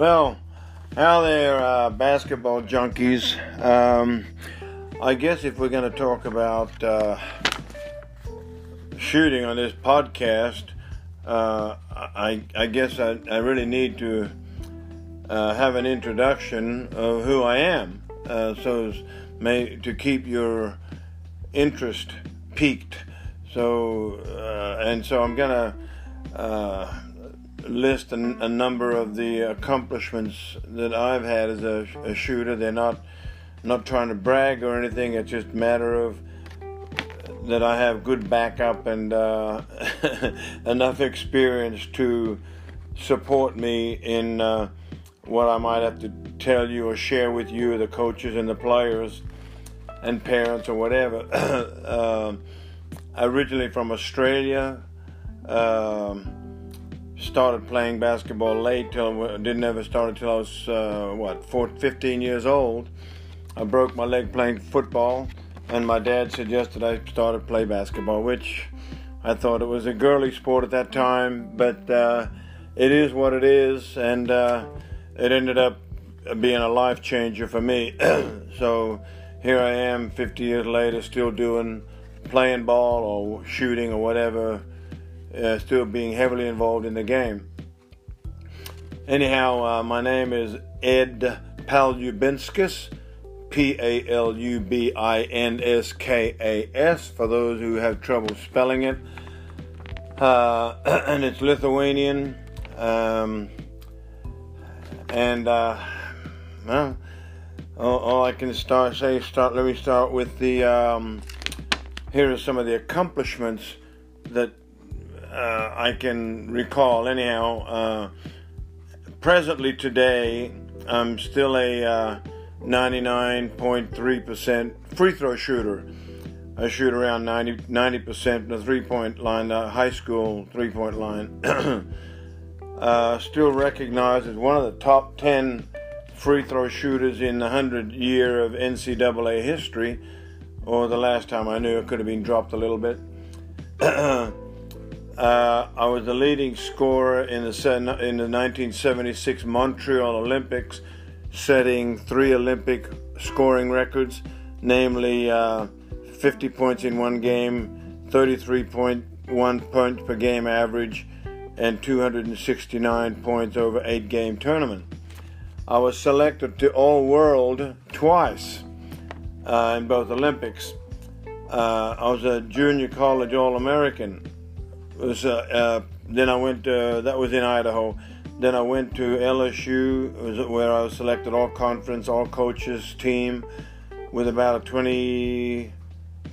Well, how there, uh, basketball junkies. Um, I guess if we're going to talk about uh, shooting on this podcast, uh, I, I, guess I, I, really need to uh, have an introduction of who I am, uh, so may, to keep your interest peaked. So, uh, and so I'm going to list a, a, number of the accomplishments that I've had as a, a, shooter. They're not not trying to brag or anything. It's just a matter of that I have good backup and uh, enough experience to support me in uh, what I might have to tell you or share with you, the coaches and the players and parents or whatever. uh, originally from Australia. Um, started playing basketball late till didn't ever start until I was uh, what 14, 15 years old. I broke my leg playing football, and my dad suggested I started play basketball, which I thought it was a girly sport at that time, but uh, it is what it is, and uh, it ended up being a life changer for me. so here I am, 50 years later, still doing playing ball or shooting or whatever uh, still being heavily involved in the game. Anyhow, uh, my name is Ed Palubinskas, P A L U B I N S K A S, for those who have trouble spelling it. Uh, and it's Lithuanian. Um, and, uh, well, all, all, I can start say, start. Let me start with the. Um, here are some of the accomplishments that uh, I can recall, anyhow, uh, presently today, I'm still a 99.3% uh, free throw shooter. I shoot around 90, 90% from the three point line, the high school three point line. uh, still recognized as one of the top 10 free throw shooters in the 100 year of NCAA history, or the last time I knew it could have been dropped a little bit. Uh, I was the leading scorer in the in the 1976 Montreal Olympics, setting three Olympic scoring records, namely uh, 50 points in one game, 33.1 points per game average, and 269 points over eight game tournament. I was selected to All World twice uh, in both Olympics. Uh, I was a junior college All American was uh, uh, then I went. To, that was in Idaho. Then I went to LSU, where I was selected all conference, all coaches team, with about a 20,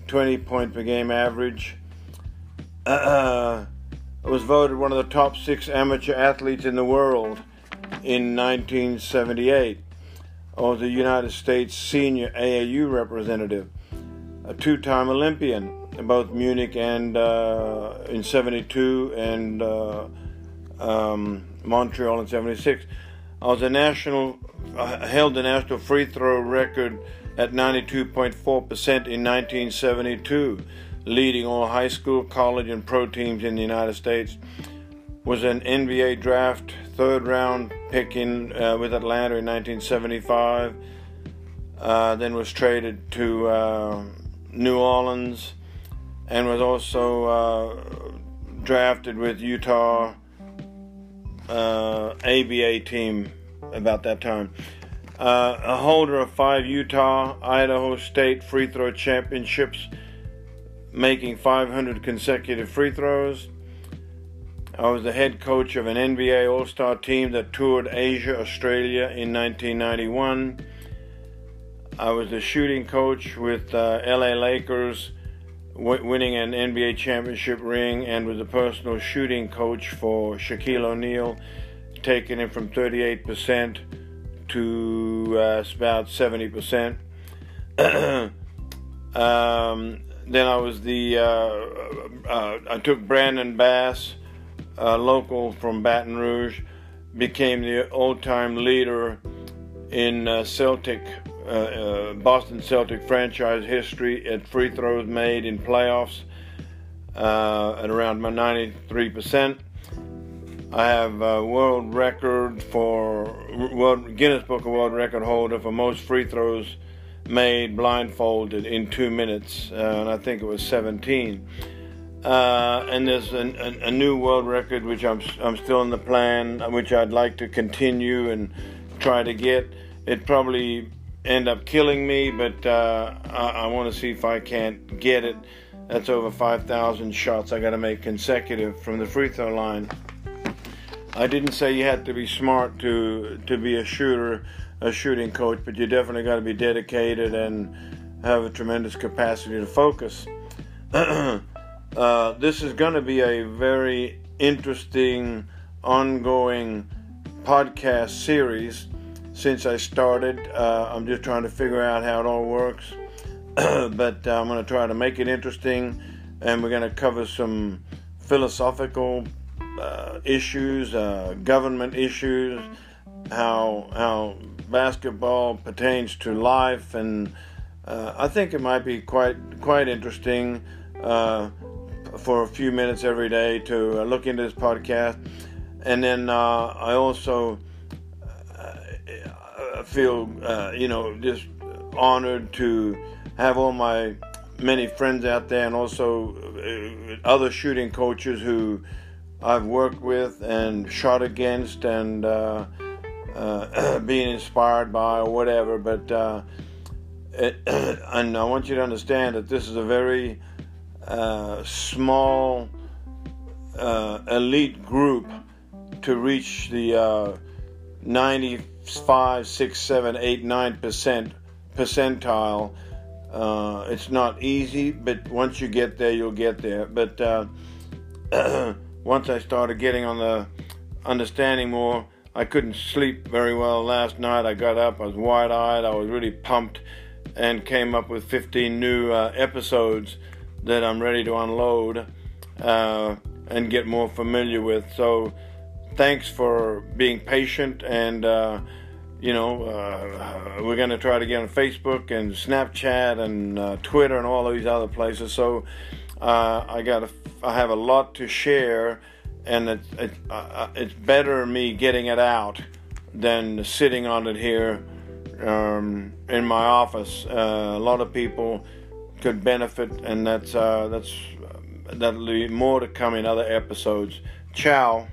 20 point per game average. Uh, I was voted one of the top six amateur athletes in the world in 1978. I was a United States senior AAU representative, a two time Olympian, both Munich and uh, in '72 and uh, um, Montreal in '76. I was a national, uh, held the national free throw record at 92.4% in 1972, leading all high school, college, and pro teams in the United States. Was an NBA draft third round pick in uh, with Atlanta in 1975. Uh, then was traded to uh, New Orleans and was also uh, drafted with Utah uh, ABA team about that time. Uh, a holder of five Utah, Idaho State free throw championships, making 500 consecutive free throws. I was the head coach of an NBA All Star team that toured Asia, Australia in 1991. I was the shooting coach with uh, LA Lakers winning an NBA championship ring and was a personal shooting coach for Shaquille O'Neal, taking him from 38% to uh, about 70%. um, then I was the, uh, uh, I took Brandon Bass, local from Baton Rouge, became the old time leader in uh, Celtic uh, uh, Boston Celtic franchise history at free throws made in playoffs uh, at around 93%. I have a world record for world Guinness Book of World Record holder for most free throws made blindfolded in two minutes, uh, and I think it was 17. Uh, and there's a, a, a, new world record which I'm I'm still in the plan, which I'd like to continue and try to get. It probably end up killing me, but uh, I, I want to see if I can't get it. That's over 5,000 shots I got to make consecutive from the free throw line. I didn't say you had to be smart to to be a shooter, a shooting coach, but you definitely got to be dedicated and have a tremendous capacity to focus. uh, this is going to be a very interesting, ongoing podcast series since I started. Uh, I'm just trying to figure out how it all works. but uh, I'm going to try to make it interesting, and we're going to cover some philosophical uh, issues, uh, government issues, how how basketball pertains to life, and uh, I think it might be quite quite interesting uh, for a few minutes every day to look into this podcast. And then I also feel, uh, you know, just honored to have all my many friends out there and also uh, other shooting coaches who I've worked with and shot against and uh, uh, being inspired by or whatever. But uh, it, and I want you to understand that this is a very uh, small elite group to reach the 90 five, six, seven, eight, nine percent percentile. Uh, it's not easy, but once you get there, you'll get there. But uh, once I started getting on the understanding more, I couldn't sleep very well last night. I got up, I was wide eyed, I was really pumped, and came up with 15 new uh, episodes that I'm ready to unload uh, and get more familiar with. So thanks for being patient and uh, you know uh, we're going to try to get on facebook and snapchat and uh, twitter and all these other places. So uh, i got i have a lot to share and it's it's, uh, it's better me getting it out than sitting on it here um, in my office. Uh, a lot of people could benefit and that's that's that'll be more to come in other episodes. Ciao